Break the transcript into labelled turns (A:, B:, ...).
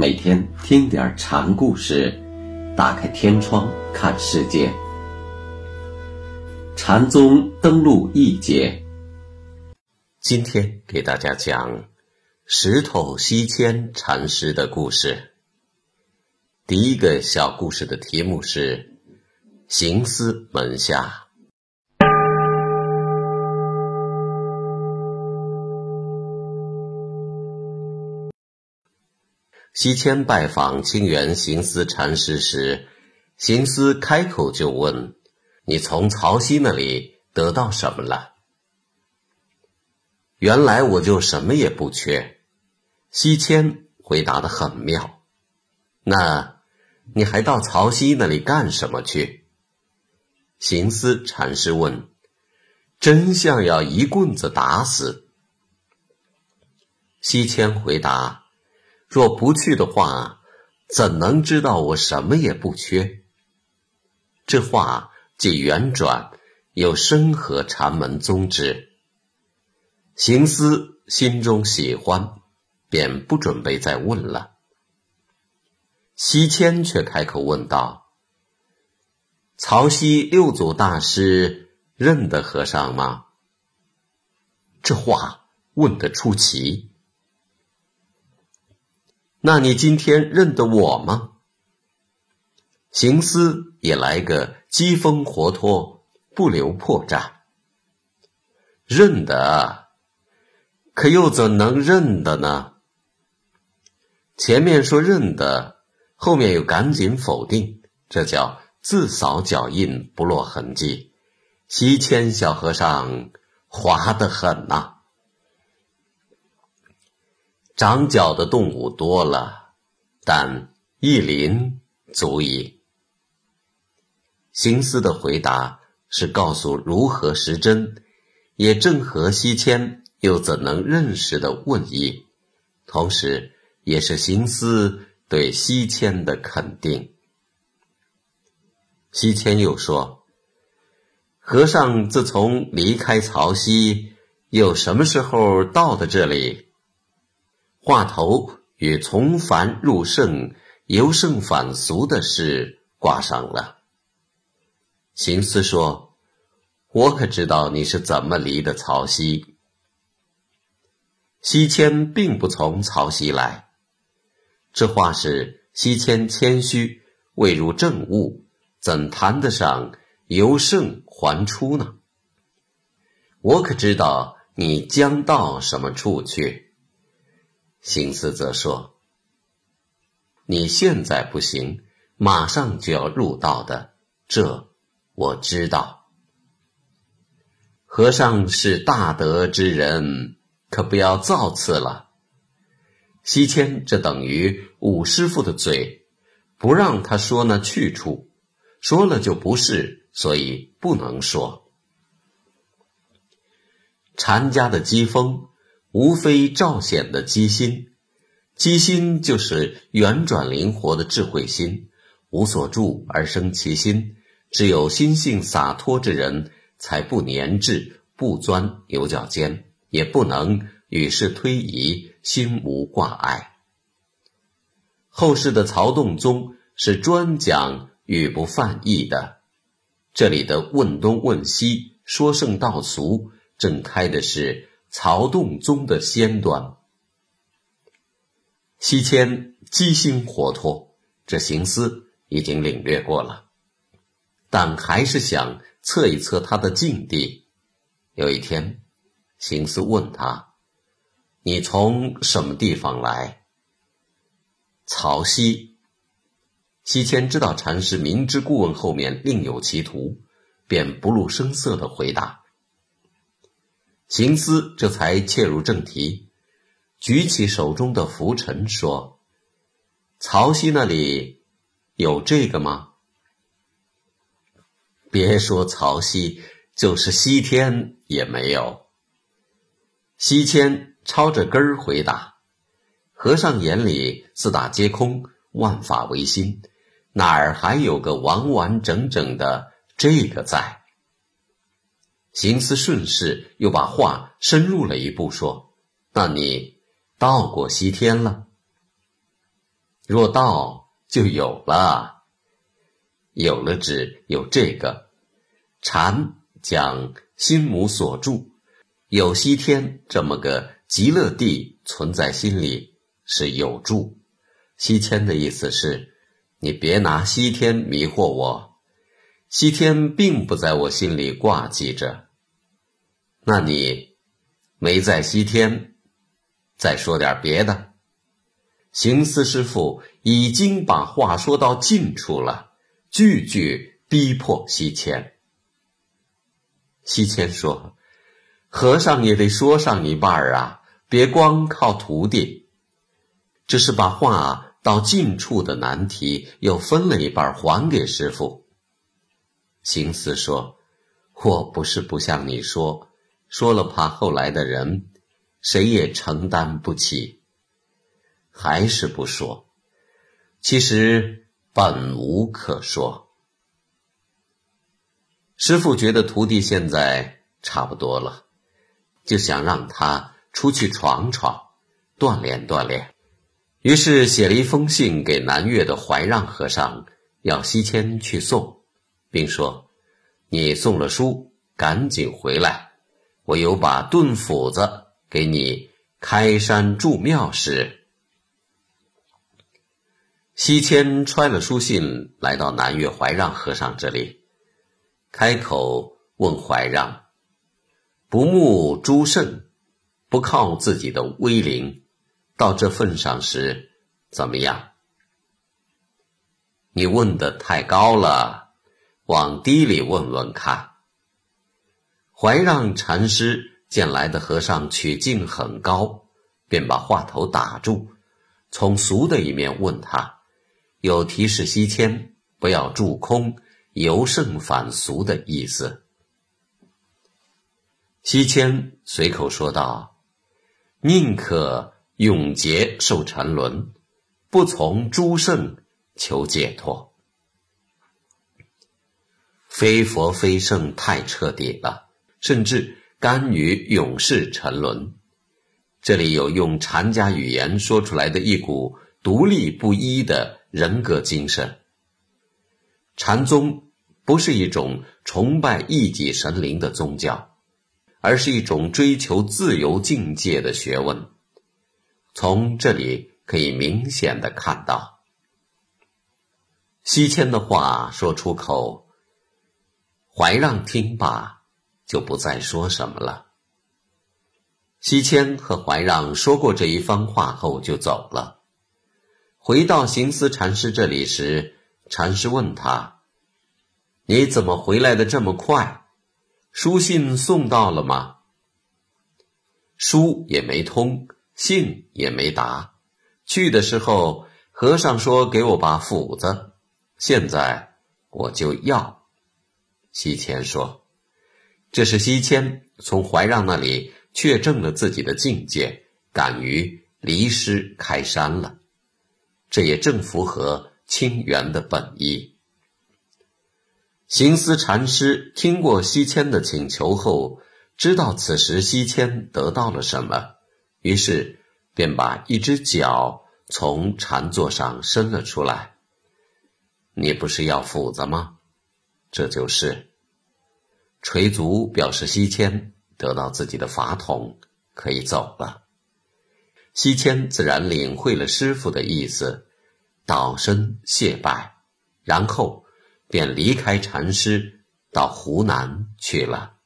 A: 每天听点禅故事，打开天窗看世界。禅宗登陆一节，今天给大家讲石头西迁禅师的故事。第一个小故事的题目是“行思门下”。西迁拜访清源行思禅师时，行思开口就问：“你从曹溪那里得到什么了？”原来我就什么也不缺。西迁回答的很妙。那，你还到曹溪那里干什么去？行思禅师问。真相要一棍子打死。西迁回答。若不去的话，怎能知道我什么也不缺？这话既圆转，又深合禅门宗旨。行思心中喜欢，便不准备再问了。西迁却开口问道：“曹溪六祖大师认得和尚吗？”这话问得出奇。那你今天认得我吗？行思也来个机锋活脱，不留破绽。认得，可又怎能认得呢？前面说认得，后面又赶紧否定，这叫自扫脚印，不落痕迹。西迁小和尚滑得很呐。长角的动物多了，但一鳞足矣。行思的回答是告诉如何识真，也正合西迁又怎能认识的问意，同时也是行思对西迁的肯定。西迁又说：“和尚自从离开曹溪，又什么时候到的这里？”话头与从凡入圣、由圣反俗的事挂上了。行思说：“我可知道你是怎么离的曹溪。西迁并不从曹溪来，这话是西迁谦虚，未入正悟，怎谈得上由圣还出呢？我可知道你将到什么处去。”行思则说：“你现在不行，马上就要入道的，这我知道。和尚是大德之人，可不要造次了。西迁这等于五师傅的嘴，不让他说那去处，说了就不是，所以不能说。禅家的机锋。”无非赵显的机心，机心就是圆转灵活的智慧心，无所住而生其心。只有心性洒脱之人，才不粘滞，不钻牛角尖，也不能与世推移，心无挂碍。后世的曹洞宗是专讲语不犯意的，这里的问东问西，说圣道俗，正开的是。曹洞宗的先端，西迁机心活脱，这行思已经领略过了，但还是想测一测他的境地。有一天，行思问他：“你从什么地方来？”曹溪。西迁知道禅师明知故问后面另有企图，便不露声色的回答。行思这才切入正题，举起手中的拂尘说：“曹溪那里有这个吗？别说曹溪，就是西天也没有。”西迁抄着根儿回答：“和尚眼里四大皆空，万法唯心，哪儿还有个完完整整的这个在？”行思顺势又把话深入了一步，说：“那你到过西天了？”若道就有了，有了指有这个禅讲心母所住，有西天这么个极乐地存在心里是有住。西天的意思是，你别拿西天迷惑我，西天并不在我心里挂记着。那你没在西天，再说点别的。行思师傅已经把话说到尽处了，句句逼迫西迁。西迁说：“和尚也得说上一半儿啊，别光靠徒弟。”只是把话到尽处的难题又分了一半还给师傅。行思说：“我不是不向你说，说了怕后来的人谁也承担不起。”还是不说，其实本无可说。师傅觉得徒弟现在差不多了，就想让他出去闯闯，锻炼锻炼。于是写了一封信给南岳的怀让和尚，要西迁去送，并说：“你送了书，赶紧回来，我有把钝斧子给你开山筑庙使。”西迁揣了书信，来到南岳怀让和尚这里，开口问怀让：“不慕诸圣，不靠自己的威灵，到这份上时，怎么样？”你问的太高了，往低里问问看。怀让禅师见来的和尚取径很高，便把话头打住，从俗的一面问他。有提示西迁，不要住空，由圣反俗的意思。西迁随口说道：“宁可永劫受沉沦，不从诸圣求解脱。非佛非圣太彻底了，甚至甘于永世沉沦。这里有用禅家语言说出来的一股独立不一的。”人格精神，禅宗不是一种崇拜异己神灵的宗教，而是一种追求自由境界的学问。从这里可以明显的看到，西迁的话说出口，怀让听罢就不再说什么了。西迁和怀让说过这一番话后就走了。回到行思禅师这里时，禅师问他：“你怎么回来的这么快？书信送到了吗？”书也没通，信也没答。去的时候，和尚说：“给我把斧子。”现在我就要。西迁说：“这是西迁从怀让那里确证了自己的境界，敢于离师开山了。”这也正符合清源的本意。行思禅师听过西迁的请求后，知道此时西迁得到了什么，于是便把一只脚从禅座上伸了出来。你不是要斧子吗？这就是垂足表示西迁得到自己的法统，可以走了。西迁自然领会了师傅的意思，倒身谢拜，然后便离开禅师，到湖南去了。